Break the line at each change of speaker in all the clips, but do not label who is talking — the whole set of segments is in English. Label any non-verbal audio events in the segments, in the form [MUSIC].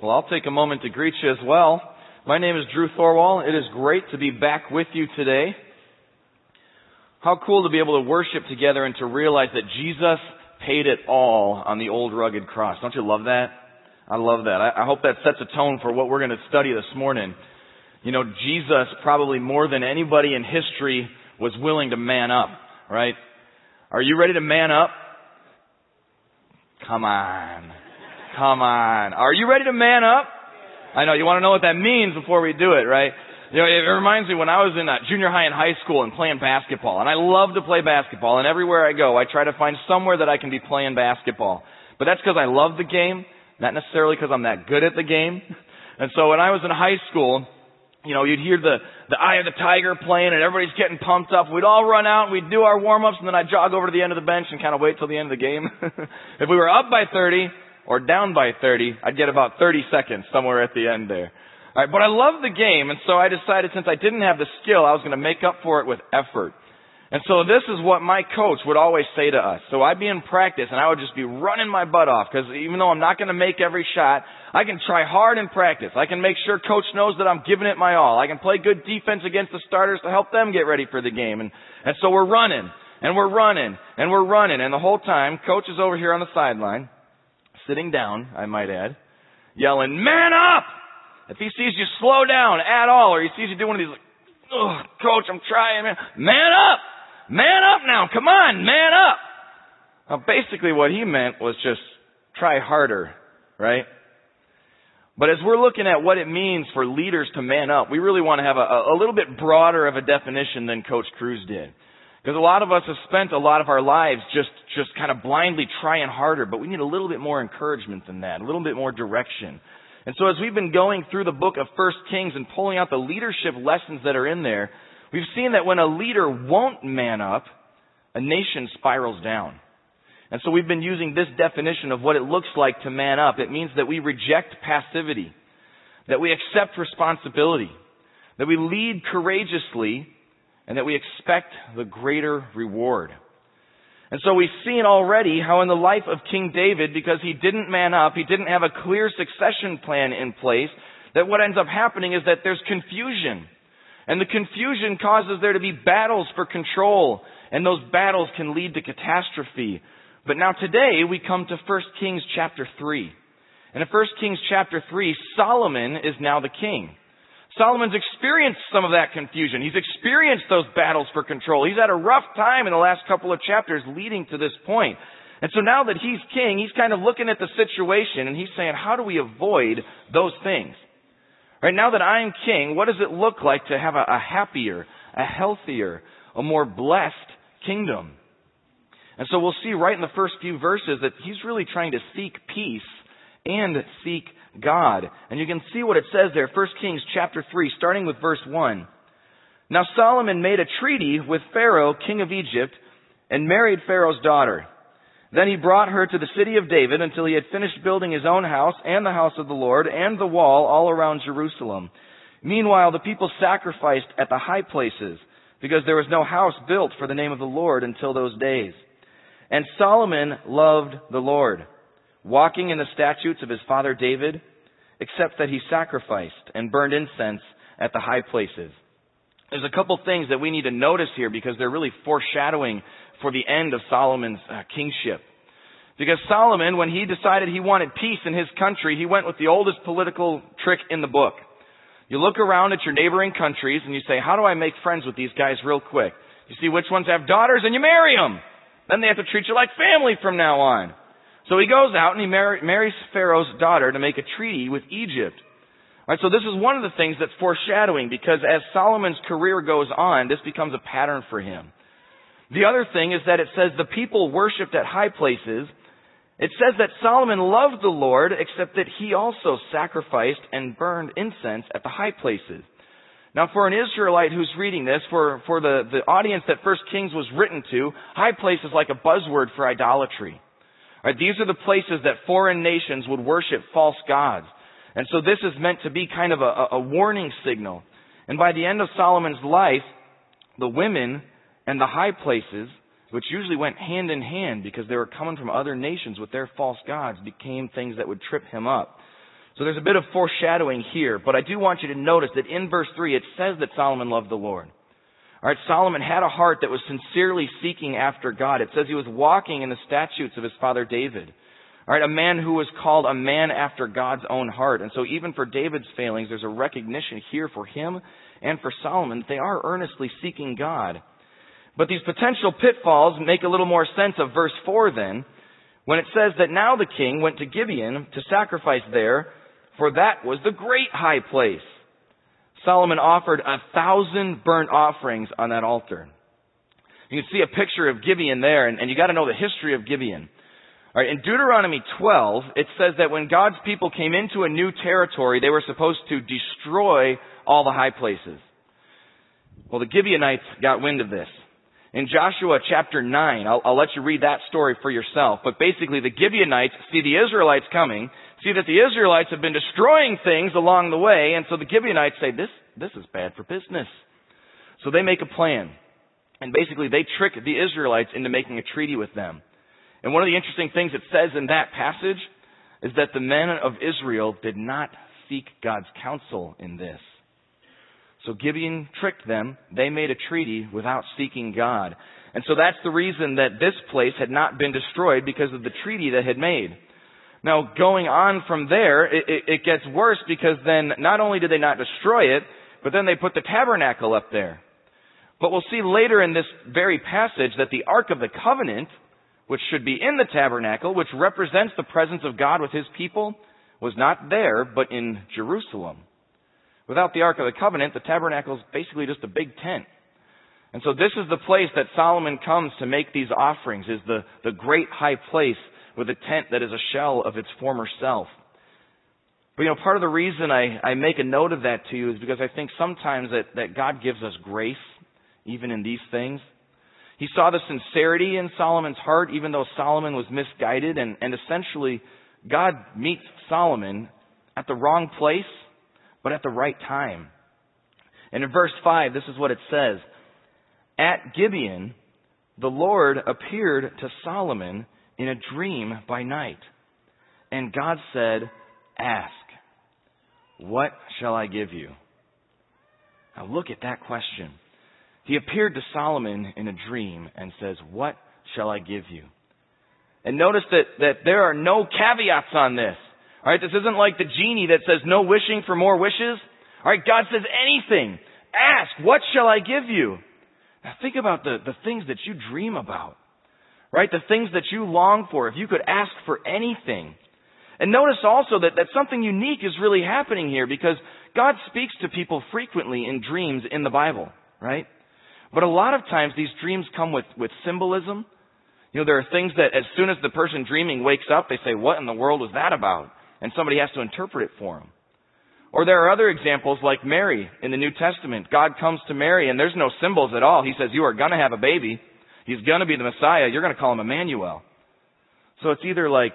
Well, I'll take a moment to greet you as well. My name is Drew Thorwall. It is great to be back with you today. How cool to be able to worship together and to realize that Jesus paid it all on the old rugged cross. Don't you love that? I love that. I, I hope that sets a tone for what we're going to study this morning. You know, Jesus probably more than anybody in history was willing to man up, right? Are you ready to man up? Come on. Come on. Are you ready to man up? I know, you want to know what that means before we do it, right? You know, it reminds me when I was in uh, junior high and high school and playing basketball, and I love to play basketball, and everywhere I go, I try to find somewhere that I can be playing basketball. But that's because I love the game, not necessarily because I'm that good at the game. [LAUGHS] And so when I was in high school, you know, you'd hear the, the Eye of the Tiger playing and everybody's getting pumped up. We'd all run out we'd do our warm-ups and then I'd jog over to the end of the bench and kind of wait till the end of the game. [LAUGHS] if we were up by 30 or down by 30, I'd get about 30 seconds somewhere at the end there. Alright, but I love the game and so I decided since I didn't have the skill, I was going to make up for it with effort. And so this is what my coach would always say to us. So I'd be in practice and I would just be running my butt off because even though I'm not going to make every shot, I can try hard in practice. I can make sure coach knows that I'm giving it my all. I can play good defense against the starters to help them get ready for the game. And, and so we're running and we're running and we're running. And the whole time, coach is over here on the sideline, sitting down, I might add, yelling, man up! If he sees you slow down at all or he sees you do one of these, like, coach, I'm trying, man, man up! Man up now. Come on, man up. Now basically what he meant was just try harder, right? But as we're looking at what it means for leaders to man up, we really want to have a, a little bit broader of a definition than Coach Cruz did. Because a lot of us have spent a lot of our lives just, just kind of blindly trying harder, but we need a little bit more encouragement than that, a little bit more direction. And so as we've been going through the book of First Kings and pulling out the leadership lessons that are in there, We've seen that when a leader won't man up, a nation spirals down. And so we've been using this definition of what it looks like to man up. It means that we reject passivity, that we accept responsibility, that we lead courageously, and that we expect the greater reward. And so we've seen already how in the life of King David, because he didn't man up, he didn't have a clear succession plan in place, that what ends up happening is that there's confusion. And the confusion causes there to be battles for control, and those battles can lead to catastrophe. But now today we come to 1 Kings chapter 3. And in 1 Kings chapter 3, Solomon is now the king. Solomon's experienced some of that confusion. He's experienced those battles for control. He's had a rough time in the last couple of chapters leading to this point. And so now that he's king, he's kind of looking at the situation and he's saying, how do we avoid those things? Right now that I am king, what does it look like to have a, a happier, a healthier, a more blessed kingdom? And so we'll see right in the first few verses that he's really trying to seek peace and seek God. And you can see what it says there, 1 Kings chapter 3, starting with verse 1. Now Solomon made a treaty with Pharaoh, king of Egypt, and married Pharaoh's daughter. Then he brought her to the city of David until he had finished building his own house and the house of the Lord and the wall all around Jerusalem. Meanwhile, the people sacrificed at the high places because there was no house built for the name of the Lord until those days. And Solomon loved the Lord, walking in the statutes of his father David, except that he sacrificed and burned incense at the high places. There's a couple things that we need to notice here because they're really foreshadowing for the end of Solomon's uh, kingship. Because Solomon, when he decided he wanted peace in his country, he went with the oldest political trick in the book. You look around at your neighboring countries and you say, how do I make friends with these guys real quick? You see which ones have daughters and you marry them. Then they have to treat you like family from now on. So he goes out and he mar- marries Pharaoh's daughter to make a treaty with Egypt. Right, so this is one of the things that's foreshadowing because as Solomon's career goes on, this becomes a pattern for him. The other thing is that it says the people worshipped at high places. It says that Solomon loved the Lord, except that he also sacrificed and burned incense at the high places. Now for an Israelite who's reading this, for, for the, the audience that First Kings was written to, high place is like a buzzword for idolatry. Right, these are the places that foreign nations would worship false gods. And so this is meant to be kind of a, a warning signal. And by the end of Solomon's life, the women and the high places, which usually went hand in hand because they were coming from other nations with their false gods, became things that would trip him up. So there's a bit of foreshadowing here, but I do want you to notice that in verse 3 it says that Solomon loved the Lord. Alright, Solomon had a heart that was sincerely seeking after God. It says he was walking in the statutes of his father David. Alright, a man who was called a man after God's own heart. And so even for David's failings, there's a recognition here for him and for Solomon that they are earnestly seeking God. But these potential pitfalls make a little more sense of verse 4 then, when it says that now the king went to Gibeon to sacrifice there, for that was the great high place. Solomon offered a thousand burnt offerings on that altar. You can see a picture of Gibeon there, and, and you gotta know the history of Gibeon. Alright, in Deuteronomy 12, it says that when God's people came into a new territory, they were supposed to destroy all the high places. Well, the Gibeonites got wind of this. In Joshua chapter 9, I'll, I'll let you read that story for yourself, but basically the Gibeonites see the Israelites coming, see that the Israelites have been destroying things along the way, and so the Gibeonites say, this, this is bad for business. So they make a plan. And basically they trick the Israelites into making a treaty with them. And one of the interesting things it says in that passage is that the men of Israel did not seek God's counsel in this. So Gibeon tricked them. They made a treaty without seeking God. And so that's the reason that this place had not been destroyed because of the treaty that had made. Now, going on from there, it, it, it gets worse because then not only did they not destroy it, but then they put the tabernacle up there. But we'll see later in this very passage that the Ark of the Covenant, which should be in the tabernacle, which represents the presence of God with His people, was not there, but in Jerusalem. Without the Ark of the Covenant, the tabernacle is basically just a big tent. And so this is the place that Solomon comes to make these offerings, is the, the great high place with a tent that is a shell of its former self. But you know, part of the reason I, I make a note of that to you is because I think sometimes that, that God gives us grace, even in these things. He saw the sincerity in Solomon's heart, even though Solomon was misguided, and, and essentially, God meets Solomon at the wrong place, but at the right time. And in verse 5, this is what it says. At Gibeon, the Lord appeared to Solomon in a dream by night. And God said, Ask, what shall I give you? Now look at that question. He appeared to Solomon in a dream and says, What shall I give you? And notice that, that there are no caveats on this. Alright, this isn't like the genie that says no wishing for more wishes. Alright, God says anything. Ask, what shall I give you? Now think about the, the things that you dream about. Right? The things that you long for. If you could ask for anything. And notice also that, that something unique is really happening here because God speaks to people frequently in dreams in the Bible, right? But a lot of times these dreams come with, with symbolism. You know, there are things that as soon as the person dreaming wakes up, they say, what in the world was that about? And somebody has to interpret it for them. Or there are other examples like Mary in the New Testament. God comes to Mary and there's no symbols at all. He says, you are gonna have a baby. He's going to be the Messiah. You're going to call him Emmanuel. So it's either like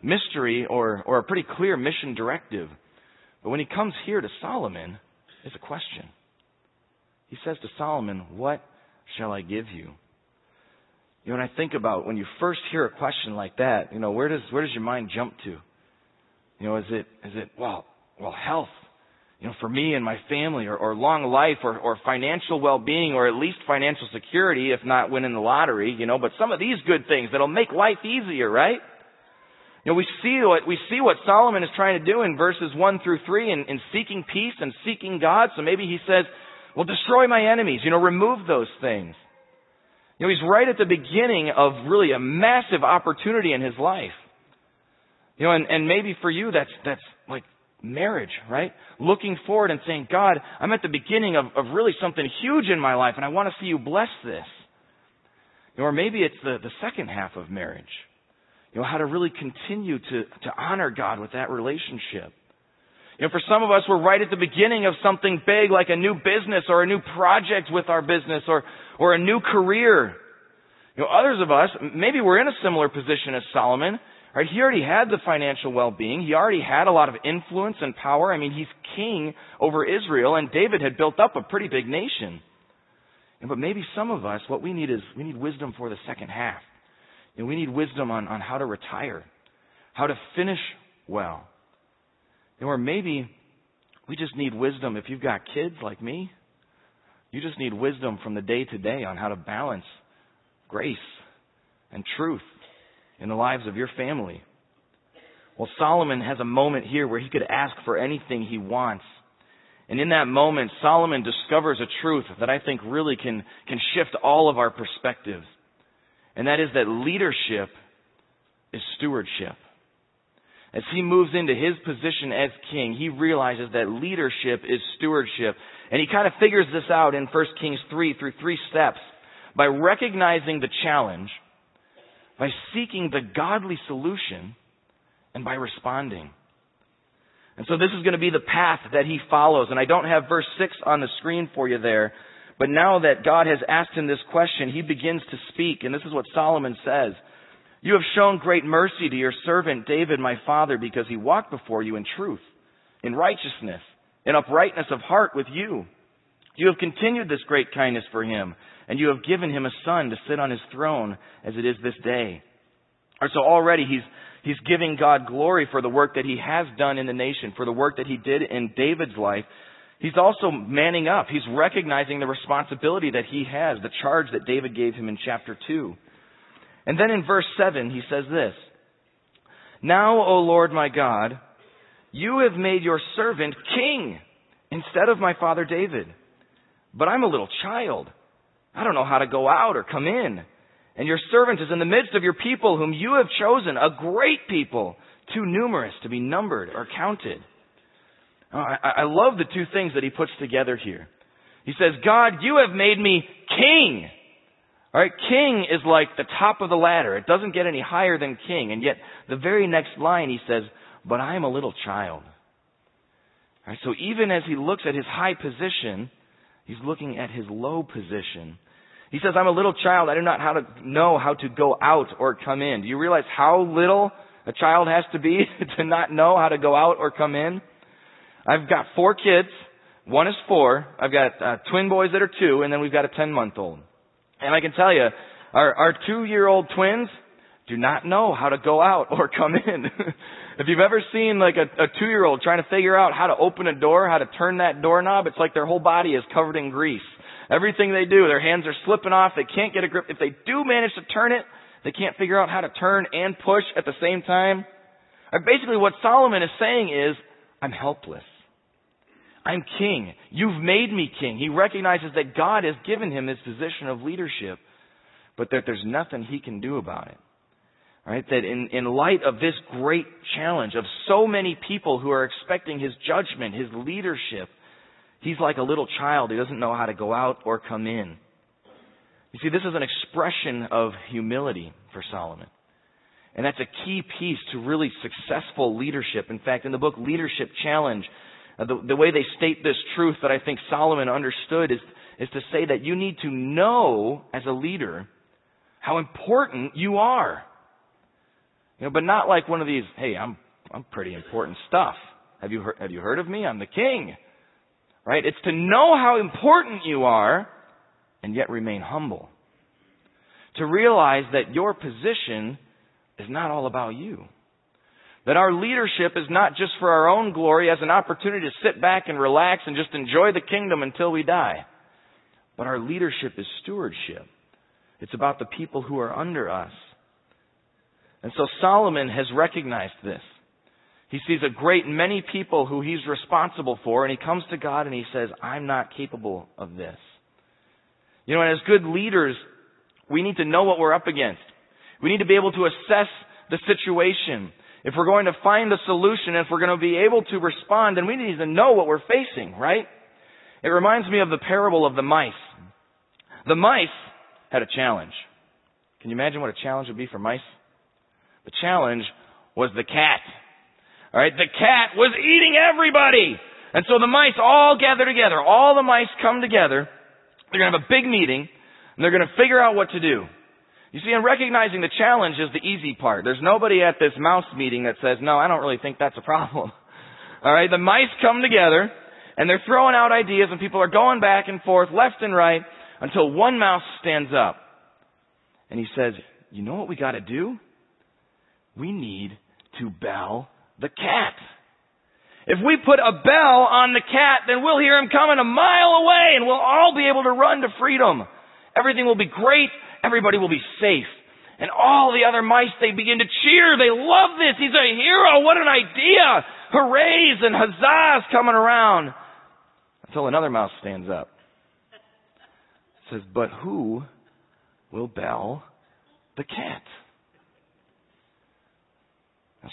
mystery or, or a pretty clear mission directive. But when he comes here to Solomon, it's a question. He says to Solomon, What shall I give you? You know, when I think about when you first hear a question like that, you know, where does where does your mind jump to? You know, is it is it well well health, you know, for me and my family or, or long life or, or financial well-being or at least financial security, if not winning the lottery, you know, but some of these good things that'll make life easier, right? You know, we see what, we see what Solomon is trying to do in verses 1 through 3 in, in seeking peace and seeking God. So maybe he says, well, destroy my enemies, you know, remove those things. You know, he's right at the beginning of really a massive opportunity in his life. You know, and, and maybe for you that's, that's marriage, right? Looking forward and saying, God, I'm at the beginning of, of really something huge in my life and I want to see you bless this. Or maybe it's the, the second half of marriage. You know, how to really continue to, to honor God with that relationship. You know, for some of us, we're right at the beginning of something big like a new business or a new project with our business or, or a new career. You know, others of us, maybe we're in a similar position as Solomon Right? He already had the financial well-being. He already had a lot of influence and power. I mean, he's king over Israel, and David had built up a pretty big nation. But maybe some of us, what we need is we need wisdom for the second half. And we need wisdom on, on how to retire, how to finish well. And Or maybe we just need wisdom. If you've got kids like me, you just need wisdom from the day to day on how to balance grace and truth in the lives of your family. Well, Solomon has a moment here where he could ask for anything he wants. And in that moment, Solomon discovers a truth that I think really can, can shift all of our perspectives. And that is that leadership is stewardship. As he moves into his position as king, he realizes that leadership is stewardship. And he kind of figures this out in 1 Kings 3 through three steps by recognizing the challenge, by seeking the godly solution, and by responding. And so this is going to be the path that he follows. And I don't have verse 6 on the screen for you there. But now that God has asked him this question, he begins to speak. And this is what Solomon says. You have shown great mercy to your servant David, my father, because he walked before you in truth, in righteousness, in uprightness of heart with you. You have continued this great kindness for him, and you have given him a son to sit on his throne as it is this day. Or so already he's, he's giving God glory for the work that he has done in the nation, for the work that he did in David's life. He's also manning up. He's recognizing the responsibility that he has, the charge that David gave him in chapter 2. And then in verse 7, he says this Now, O Lord my God, you have made your servant king instead of my father David. But I'm a little child. I don't know how to go out or come in. And your servant is in the midst of your people whom you have chosen, a great people, too numerous to be numbered or counted. Oh, I, I love the two things that he puts together here. He says, God, you have made me king Alright, king is like the top of the ladder. It doesn't get any higher than king. And yet, the very next line he says, but I am a little child. Alright, so even as he looks at his high position, he's looking at his low position. He says, I'm a little child. I do not how to know how to go out or come in. Do you realize how little a child has to be [LAUGHS] to not know how to go out or come in? I've got four kids. One is four. I've got uh, twin boys that are two, and then we've got a ten month old. And I can tell you, our, our two-year-old twins do not know how to go out or come in. [LAUGHS] if you've ever seen like a, a two-year-old trying to figure out how to open a door, how to turn that doorknob, it's like their whole body is covered in grease. Everything they do, their hands are slipping off. They can't get a grip. If they do manage to turn it, they can't figure out how to turn and push at the same time. Basically what Solomon is saying is, I'm helpless. I'm king. You've made me king. He recognizes that God has given him this position of leadership, but that there's nothing he can do about it. Right? That in, in light of this great challenge of so many people who are expecting his judgment, his leadership, he's like a little child who doesn't know how to go out or come in. You see, this is an expression of humility for Solomon. And that's a key piece to really successful leadership. In fact, in the book Leadership Challenge, uh, the, the way they state this truth that I think Solomon understood is, is to say that you need to know as a leader how important you are. You know, but not like one of these, hey, I'm, I'm pretty important stuff. Have you heard, have you heard of me? I'm the king. Right? It's to know how important you are and yet remain humble. To realize that your position is not all about you. That our leadership is not just for our own glory as an opportunity to sit back and relax and just enjoy the kingdom until we die. But our leadership is stewardship. It's about the people who are under us. And so Solomon has recognized this. He sees a great many people who he's responsible for, and he comes to God and he says, I'm not capable of this. You know, and as good leaders, we need to know what we're up against. We need to be able to assess the situation. If we're going to find a solution, if we're going to be able to respond, then we need to know what we're facing, right? It reminds me of the parable of the mice. The mice had a challenge. Can you imagine what a challenge would be for mice? The challenge was the cat. Alright, the cat was eating everybody! And so the mice all gather together. All the mice come together. They're gonna have a big meeting, and they're gonna figure out what to do. You see, in recognizing the challenge is the easy part. There's nobody at this mouse meeting that says, no, I don't really think that's a problem. [LAUGHS] Alright, the mice come together, and they're throwing out ideas, and people are going back and forth, left and right, until one mouse stands up. And he says, you know what we gotta do? We need to bell the cat. If we put a bell on the cat, then we'll hear him coming a mile away and we'll all be able to run to freedom. Everything will be great. Everybody will be safe. And all the other mice, they begin to cheer. They love this. He's a hero. What an idea. Hoorays and huzzahs coming around. Until another mouse stands up. It says, but who will bell the cat?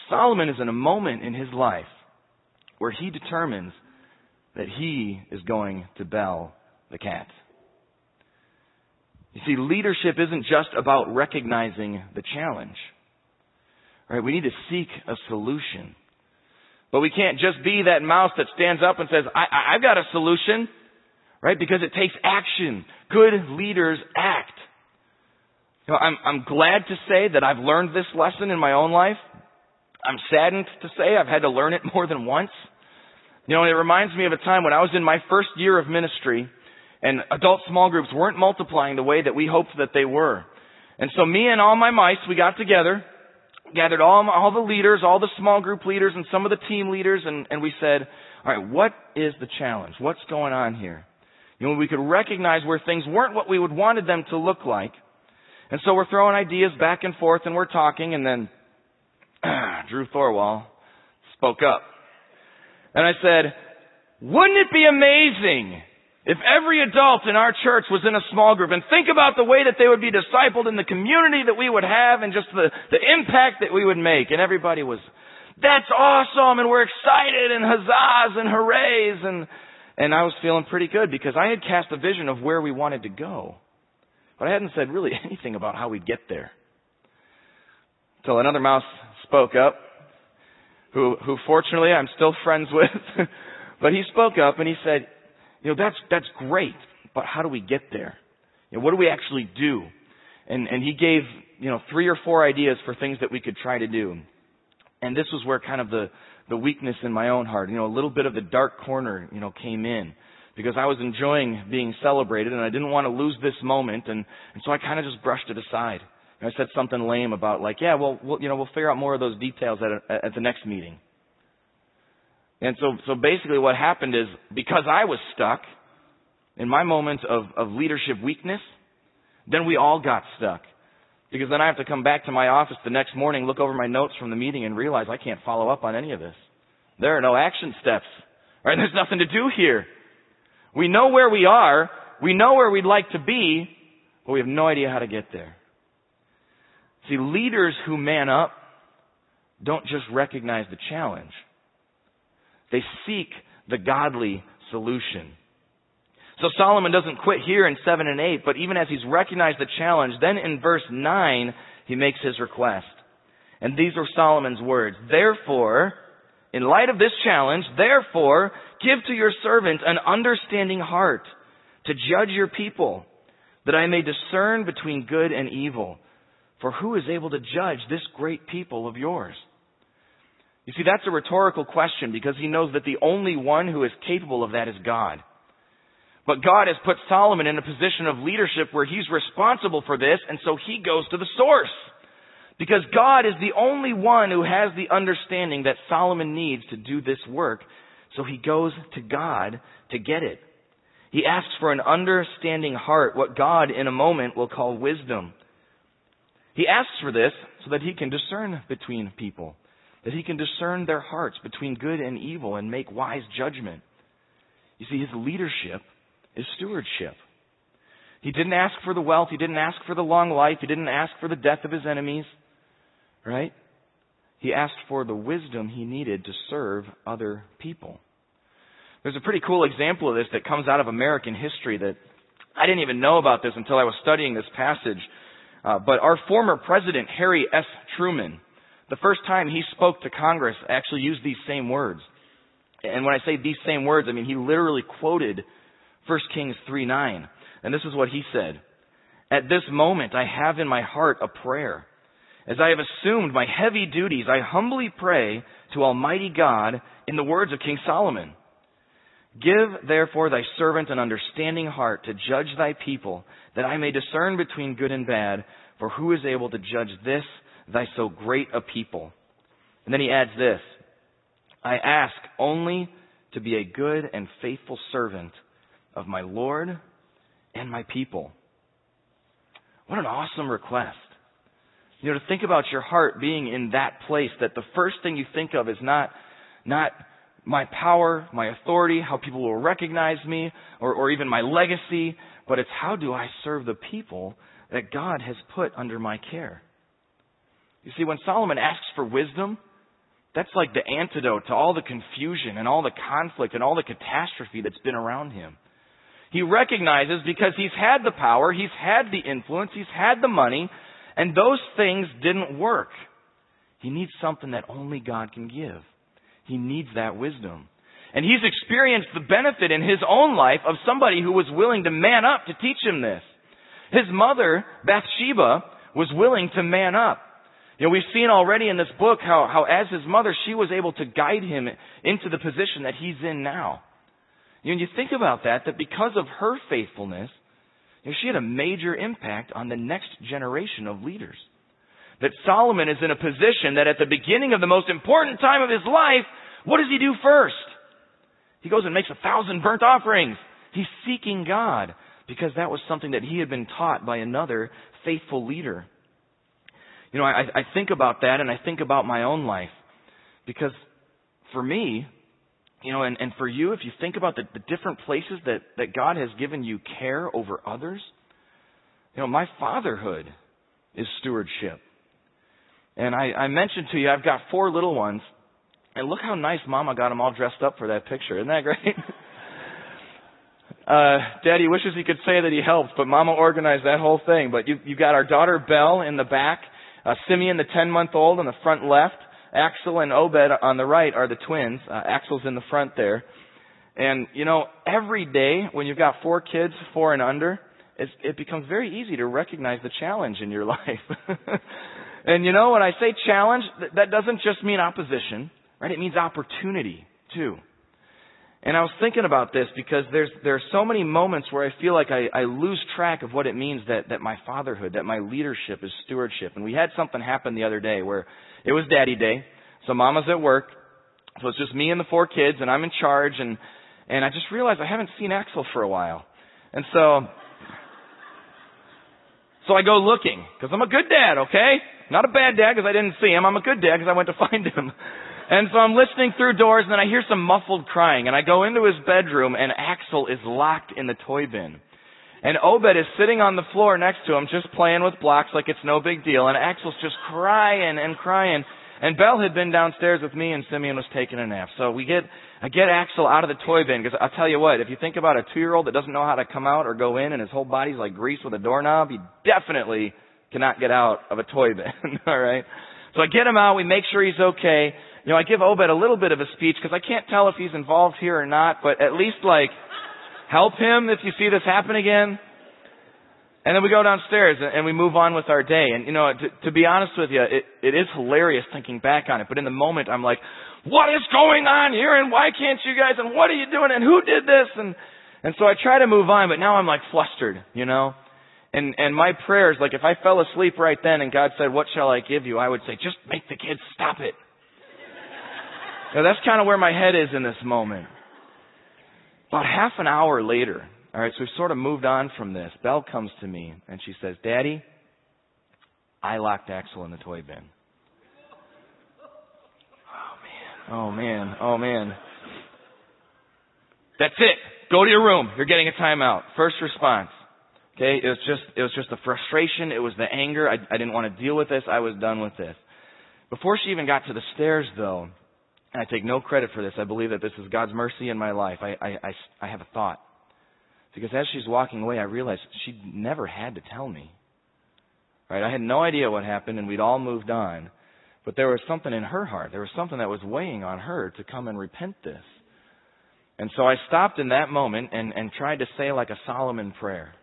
Solomon is in a moment in his life where he determines that he is going to bell the cat. You see, leadership isn't just about recognizing the challenge. Right? We need to seek a solution. But we can't just be that mouse that stands up and says, I, have got a solution. Right? Because it takes action. Good leaders act. You know, I'm, I'm glad to say that I've learned this lesson in my own life. I'm saddened to say I've had to learn it [LAUGHS] more than once. You know, it reminds me of a time when I was in my first year of ministry and adult small groups weren't multiplying the way that we hoped that they were. And so me and all my mice, we got together, gathered all, all the leaders, all the small group leaders and some of the team leaders and, and we said, all right, what is the challenge? What's going on here? You know, we could recognize where things weren't what we would wanted them to look like. And so we're throwing ideas back and forth and we're talking and then [CLEARS THROAT] Drew Thorwall spoke up. And I said, wouldn't it be amazing if every adult in our church was in a small group and think about the way that they would be discipled in the community that we would have and just the, the impact that we would make. And everybody was, that's awesome and we're excited and huzzas and hoorays and, and I was feeling pretty good because I had cast a vision of where we wanted to go. But I hadn't said really [LAUGHS] anything about how we'd get there. Until another mouse spoke up who, who fortunately I'm still friends with. [LAUGHS] but he spoke up and he said, you know, that's, that's great, but how do we get there? You know, what do we actually do? And, and he gave, you know, three or four ideas for things that we could try to do. And this was where kind of the, the weakness in my own heart, you know, a little bit of the dark corner, you know, came in. Because I was enjoying being celebrated and I didn't want to lose this moment and, and so I kind of just brushed it aside. I said something lame about like, yeah, well, we'll you know, we'll figure out more of those details at, a, at the next meeting. And so, so basically what happened is because I was stuck in my moment of, of leadership weakness, then we all got stuck. Because then I have to come back to my office the next morning, look over my notes from the meeting and realize I can't follow up on any of this. There are no action steps. Right? There's nothing to do here. We know where we are. We know where we'd like to be, but we have no idea how to get there. See, leaders who man up don't just recognize the challenge. They seek the godly solution. So Solomon doesn't quit here in 7 and 8, but even as he's recognized the challenge, then in verse 9, he makes his request. And these are Solomon's words. Therefore, in light of this challenge, therefore, give to your servant an understanding heart to judge your people, that I may discern between good and evil. For who is able to judge this great people of yours? You see, that's a rhetorical question because he knows that the only one who is capable of that is God. But God has put Solomon in a position of leadership where he's responsible for this, and so he goes to the source. Because God is the only one who has the understanding that Solomon needs to do this work, so he goes to God to get it. He asks for an understanding heart, what God in a moment will call wisdom. He asks for this so that he can discern between people, that he can discern their hearts between good and evil and make wise judgment. You see, his leadership is stewardship. He didn't ask for the wealth, he didn't ask for the long life, he didn't ask for the death of his enemies, right? He asked for the wisdom he needed to serve other people. There's a pretty cool example of this that comes out of American history that I didn't even know about this until I was studying this passage. Uh, but our former president, Harry S. Truman, the first time he spoke to Congress, actually used these same words. And when I say these same words, I mean he literally quoted 1 Kings 3 9. And this is what he said. At this moment, I have in my heart a prayer. As I have assumed my heavy duties, I humbly pray to Almighty God in the words of King Solomon. Give therefore thy servant an understanding heart to judge thy people, that I may discern between good and bad, for who is able to judge this, thy so great a people? And then he adds this, I ask only to be a good and faithful servant of my Lord and my people. What an awesome request. You know, to think about your heart being in that place that the first thing you think of is not, not my power, my authority, how people will recognize me, or, or even my legacy, but it's how do I serve the people that God has put under my care. You see, when Solomon asks for wisdom, that's like the antidote to all the confusion and all the conflict and all the catastrophe that's been around him. He recognizes because he's had the power, he's had the influence, he's had the money, and those things didn't work. He needs something that only God can give. He needs that wisdom. And he's experienced the benefit in his own life of somebody who was willing to man up to teach him this. His mother, Bathsheba, was willing to man up. You know, we've seen already in this book how, how as his mother, she was able to guide him into the position that he's in now. You know, you think about that, that because of her faithfulness, you know, she had a major impact on the next generation of leaders. That Solomon is in a position that at the beginning of the most important time of his life, what does he do first? He goes and makes a thousand burnt offerings. He's seeking God because that was something that he had been taught by another faithful leader. You know, I, I think about that and I think about my own life because for me, you know, and, and for you, if you think about the, the different places that, that God has given you care over others, you know, my fatherhood is stewardship. And I, I mentioned to you, I've got four little ones, and look how nice Mama got them all dressed up for that picture. Isn't that great? [LAUGHS] uh, Daddy wishes he could say that he helped, but Mama organized that whole thing. But you, you've got our daughter Belle in the back, uh, Simeon, the 10 month old, in the front left, Axel and Obed on the right are the twins. Uh, Axel's in the front there. And, you know, every day when you've got four kids, four and under, it becomes very easy to recognize the challenge in your [LAUGHS] life. And you know, when I say challenge, that doesn't just mean opposition, right? It means opportunity, too. And I was thinking about this because there's there are so many moments where I feel like I, I lose track of what it means that, that my fatherhood, that my leadership is stewardship. And we had something happen the other day where it was daddy day. So mama's at work. So it's just me and the four kids and I'm in charge and, and I just realized I haven't seen Axel for a while. And so, so I go looking because I'm a good dad, okay? Not a bad dad because I didn't see him. I'm a good dad because I went to [LAUGHS] find him. And so I'm listening through doors and then I hear some muffled crying and I go into his bedroom and Axel is locked in the toy bin. And Obed is sitting on the floor next to him, just playing with blocks like it's no big deal. And Axel's just crying and crying. And Belle had been downstairs with me and Simeon was taking a nap. So we get, I get Axel out of the toy bin because I'll tell you what, if you think about a two-year-old that doesn't know how to come out or go in and his whole body's like grease with a doorknob, he definitely cannot get out of a toy [LAUGHS] bin. Alright? So I get him out, we make sure he's okay. You know, I give Obed a little bit of a speech because I can't tell if he's involved here or not, but at least like, help him if you see this happen again. And then we go downstairs and we move on with our day. And you know, to, to be honest with you, it, it is hilarious thinking back on it. But in the moment, I'm like, what is going on here? And why can't you guys? And what are you doing? And who did this? And, and so I try to move on, but now I'm like flustered, you know? And, and my prayers, like if I fell asleep right then and God said, what shall I give you? I would say, just make the kids stop it. know, that's kind of where my head is in this moment. About half an hour later, all right, so we've sort of moved on from this. Belle comes to me and she says, Daddy, I locked Axel in the toy bin. Oh man, oh man, oh man. That's it. Go to your room. You're getting a timeout. First response. Okay, it was just it was just the frustration. It was the anger. I, I didn't want to deal with this. I was done with this. Before she even got to the stairs, though, and I take no credit for this. I believe that this is God's mercy in my life. I I I, I have a thought. Because as she's walking away, I realized she never had to tell me. Right? I had no idea what happened, and we'd all moved on. But there was something in her heart. There was something that was weighing on her to come and repent this. And so I stopped in that moment and, and tried to say like a Solomon prayer.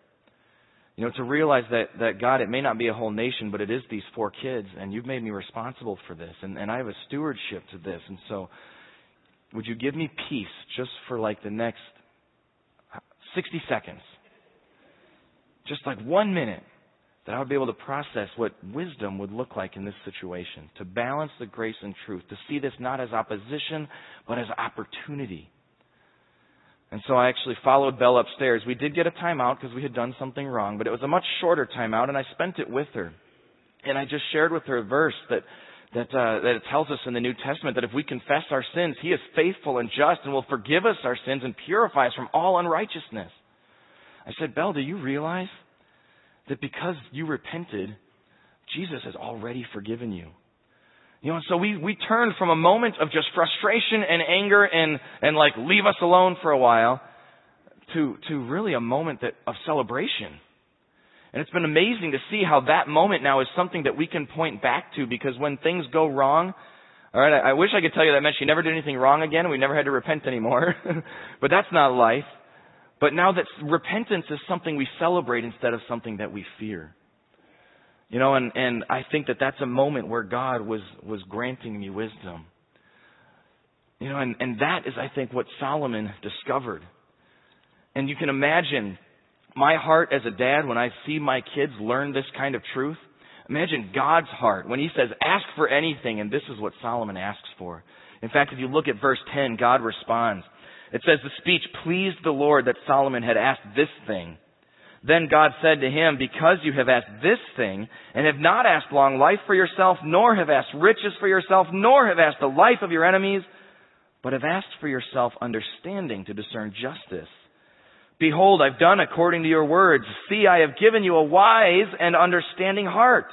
You know, to realize that, that God, it may not be a whole nation, but it is these four kids, and you've made me responsible for this, and, and I have a stewardship to this. And so, would you give me peace just for like the next 60 seconds. Just like one minute. that I would be able to process what wisdom would look like in this situation, to balance the grace and truth, to see this not as opposition, but as opportunity. And so I actually followed Belle upstairs. We did get a timeout because we had done something wrong, but it was a much shorter timeout, and I spent it with her. And I just shared with her a verse that that uh, that it tells us in the New Testament that if we confess our sins, He is faithful and just and will forgive us our sins and purify us from all unrighteousness. I said, Belle, do you realize that because you repented, Jesus has already forgiven you? You know, and so we, we turned from a moment of just frustration and anger and, and like leave us alone for a while to, to really a moment that, of celebration. And it's been amazing to see how that moment now is something that we can point back to because when things go wrong, all right, I, wish I could tell you that meant she never did anything wrong again we never had to repent anymore. [LAUGHS] but that's not life. But now that repentance is something we celebrate instead of something that we fear. You know, and, and I think that that's a moment where God was, was granting me wisdom. You know, and, and that is, I think, what Solomon discovered. And you can imagine my heart as a dad when I see my kids learn this kind of truth. Imagine God's heart when He says, ask for anything, and this is what Solomon asks for. In fact, if you look at verse 10, God responds. It says, the speech pleased the Lord that Solomon had asked this thing. Then God said to him, Because you have asked this thing, and have not asked long life for yourself, nor have asked riches for yourself, nor have asked the life of your enemies, but have asked for yourself understanding to discern justice. Behold, I've done according to your words. See, I have given you a wise and understanding heart,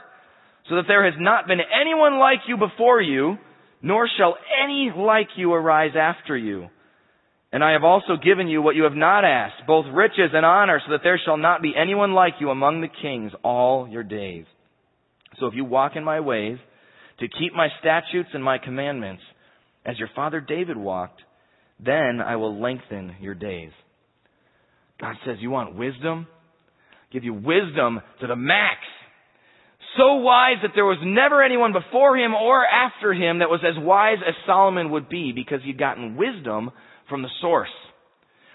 so that there has not been anyone like you before you, nor shall any like you arise after you. And I have also given you what you have not asked, both riches and honor, so that there shall not be anyone like you among the kings all your days. So if you walk in my ways, to keep my statutes and my commandments, as your father David walked, then I will lengthen your days. God says, you want wisdom? give you wisdom to the max. So wise that there was never anyone before him or after him that was as wise as Solomon would be because he'd gotten wisdom from the source.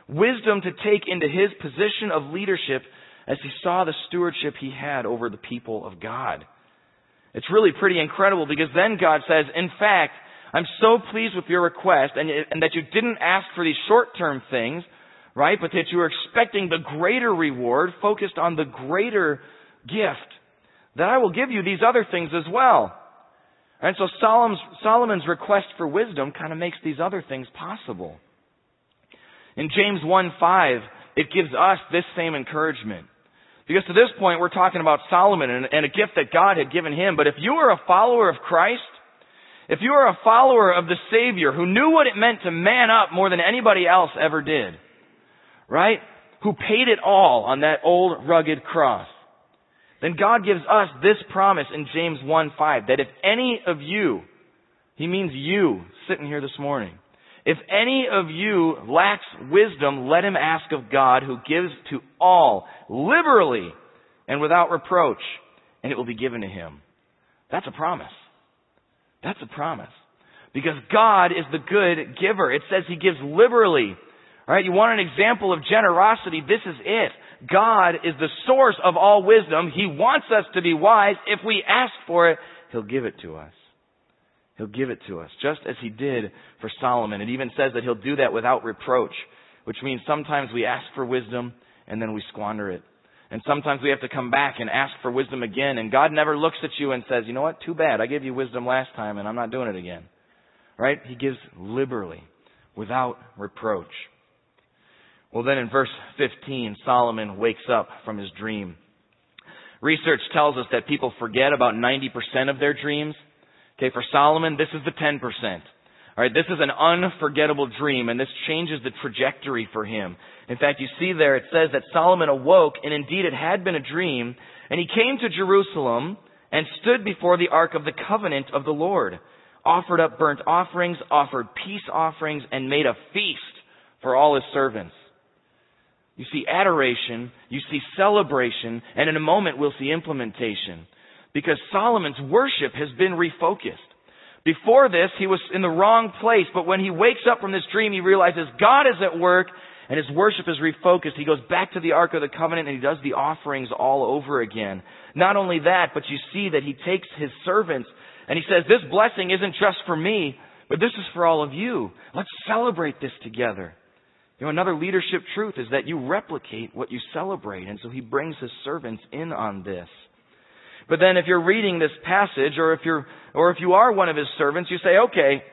Wisdom to take into his position of leadership as he saw the stewardship he had over the people of God. It's really pretty incredible because then God says, in fact, I'm so pleased with your request and, and that you didn't ask for these short-term things, right? But that you're expecting the greater reward focused on the greater gift that I will give you these other things as well. And so Solomon's, Solomon's request for wisdom kind of makes these other things possible. In James 1 5, it gives us this same encouragement. Because to this point, we're talking about Solomon and, and, a gift that God had given him. But if you are a follower of Christ, if you are a follower of the Savior who knew what it meant to man up more than anybody else ever did, right? Who paid it all on that old rugged cross, then God gives us this promise in James 1 5 that if any of you, he means you sitting here this morning, if any of you lacks wisdom, let him ask of God who gives to all liberally and without reproach, and it will be given to him. That's a promise. That's a promise. Because God is the good giver. It says he gives liberally. Alright, you want an example of generosity? This is it. God is the source of all wisdom. He wants us to be wise. If we ask for it, He'll give it to us. He'll give it to us, just as he did for Solomon. It even says that he'll do that without reproach, which means sometimes we ask for wisdom and then we squander it. And sometimes we have to come back and ask for wisdom again, and God never looks at you and says, you know what, too bad, I gave you wisdom last time and I'm not doing it again. Right? He gives liberally, without reproach. Well then in verse 15, Solomon wakes up from his dream. Research tells us that people forget about 90% of their dreams. Okay, for Solomon, this is the 10%. Alright, this is an unforgettable dream and this changes the trajectory for him. In fact, you see there it says that Solomon awoke and indeed it had been a dream and he came to Jerusalem and stood before the ark of the covenant of the Lord, offered up burnt offerings, offered peace offerings and made a feast for all his servants. You see adoration, you see celebration, and in a moment we'll see implementation because Solomon's worship has been refocused. Before this, he was in the wrong place, but when he wakes up from this dream, he realizes God is at work and his worship is refocused. He goes back to the Ark of the Covenant and he does the offerings all over again. Not only that, but you see that he takes his servants and he says, this blessing isn't just for me, but this is for all of you. Let's celebrate this together. You know, another leadership truth is that you replicate what you celebrate. And so he brings his servants in on this. But then if you're reading this passage, or if you're, or if you are one of his servants, you say, okay,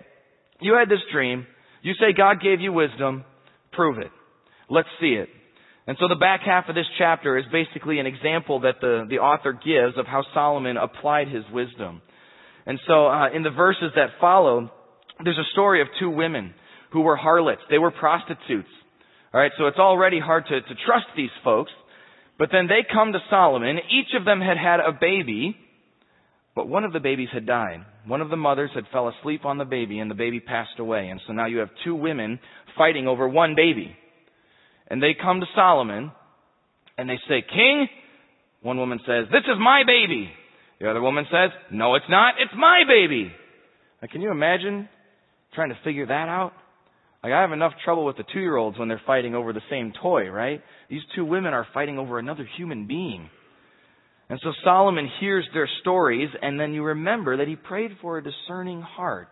you had this dream. You say God gave you wisdom. Prove it. Let's see it. And so the back half of this chapter is basically an example that the, the author gives of how Solomon applied his wisdom. And so uh, in the verses that follow, there's a story of two women who were harlots. They were prostitutes. All right, so it's already hard to, to trust these folks. But then they come to Solomon. Each of them had had a baby, but one of the babies had died. One of the mothers had fell asleep on the baby, and the baby passed away. And so now you have two women fighting over one baby. And they come to Solomon, and they say, King, one woman says, This is my baby. The other woman says, No, it's not. It's my baby. Now, can you imagine trying to figure that out? Like, I have enough trouble with the two year olds when they're fighting over the same toy, right? These two women are fighting over another human being. And so Solomon hears their stories, and then you remember that he prayed for a discerning heart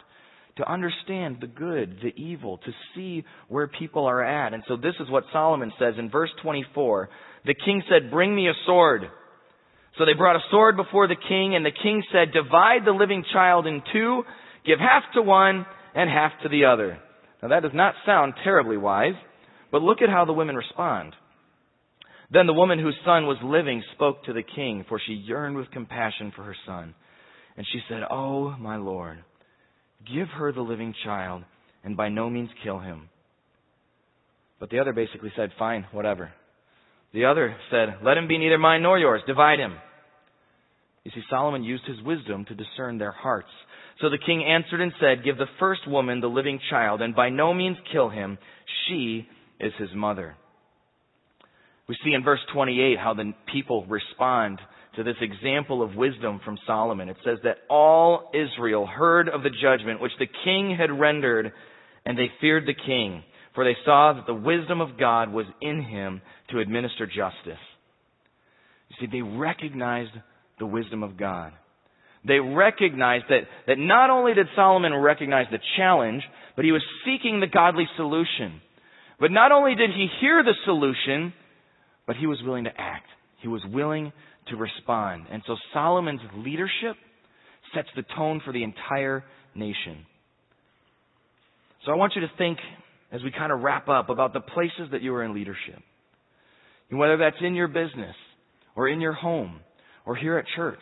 to understand the good, the evil, to see where people are at. And so this is what Solomon says in verse 24. The king said, Bring me a sword. So they brought a sword before the king, and the king said, Divide the living child in two, give half to one and half to the other. Now that does not sound terribly wise, but look at how the women respond. Then the woman whose son was living spoke to the king, for she yearned with compassion for her son. And she said, Oh, my lord, give her the living child, and by no means kill him. But the other basically said, Fine, whatever. The other said, Let him be neither mine nor yours, divide him. You see, Solomon used his wisdom to discern their hearts. So the king answered and said, Give the first woman the living child, and by no means kill him. She is his mother. We see in verse 28 how the people respond to this example of wisdom from Solomon. It says that all Israel heard of the judgment which the king had rendered, and they feared the king, for they saw that the wisdom of God was in him to administer justice. You see, they recognized the wisdom of God. They recognized that, that not only did Solomon recognize the challenge, but he was seeking the godly solution. But not only did he hear the solution, but he was willing to act. He was willing to respond. And so Solomon's leadership sets the tone for the entire nation. So I want you to think, as we kind of wrap up, about the places that you are in leadership. And whether that's in your business, or in your home, or here at church.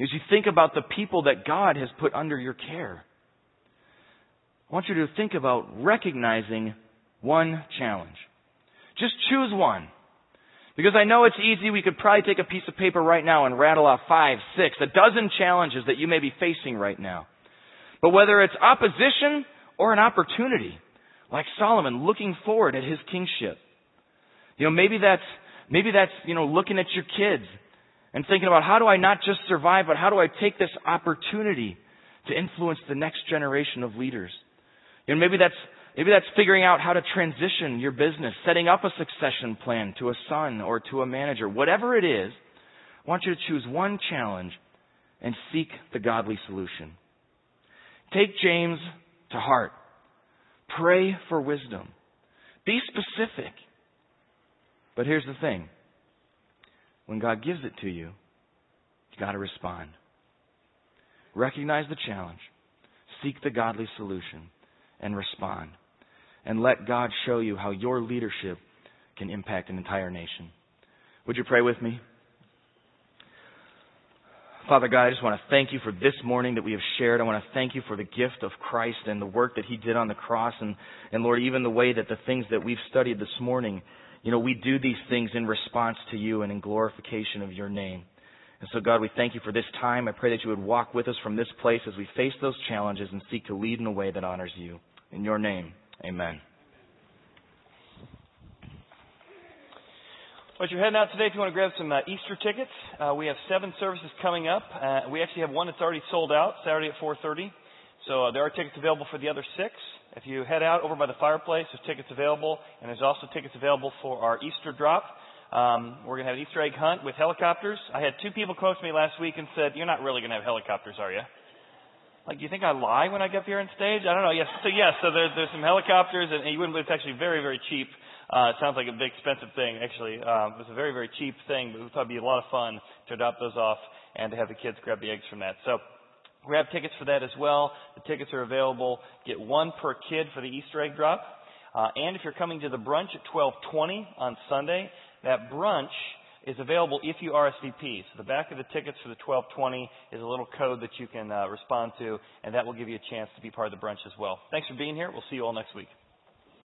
As you think about the people that God has put under your care, I want you to think about recognizing one challenge. Just choose one. Because I know it's easy, we could probably take a piece of paper right now and rattle off five, six, a dozen challenges that you may be facing right now. But whether it's opposition or an opportunity, like Solomon looking forward at his kingship. You know, maybe that's, maybe that's, you know, looking at your kids and thinking about how do I not just survive, but how do I take this opportunity to influence the next generation of leaders? Know, maybe that's Maybe that's figuring out how to transition your business, setting up a succession plan to a son or to a manager. Whatever it is, I want you to choose one challenge and seek the godly solution. Take James to heart. Pray for wisdom. Be specific. But here's the thing. When God gives it to you, you've gotta respond. Recognize the challenge. Seek the godly solution and respond and let God show you how your leadership can impact an entire nation. Would you pray with me? Father God, I just want to thank you for this morning that we have shared. I want to thank you for the gift of Christ and the work that He did on the cross. And, and Lord, even the way that the things that we've studied this morning, you know, we do these things in response to you and in glorification of your name. And so, God, we thank you for this time. I pray that you would walk with us from this place as we face those challenges and seek to lead in a way that honors you. In your name. Amen.
Well, as you're heading out today, if you want to grab some uh, Easter tickets, uh, we have seven services coming up. Uh, we actually have one that's already sold out, Saturday at 4:30. So uh, there are tickets available for the other six. If you head out over by the fireplace, there's tickets available, and there's also tickets available for our Easter drop. Um, we're going to have an Easter egg hunt with helicopters. I had two people come up to me last week and said, "You're not really going to have helicopters, are you?" Like, do you think I lie when I get up here on stage? I don't know. Yes. So yes. So there's there's some helicopters, and, and you wouldn't. It's actually very very cheap. Uh, it sounds like a big expensive thing. Actually, um, it's a very very cheap thing, but it would probably be a lot of fun to adopt those off and to have the kids grab the eggs from that. So grab tickets for that as well. The tickets are available. Get one per kid for the Easter egg drop. Uh, and if you're coming to the brunch at 12:20 on Sunday, that brunch is available if you RSVP. So the back of the tickets for the 1220 is a little code that you can uh, respond to, and that will give you a chance to be part of the brunch as well. Thanks for being here. We'll see you all next week.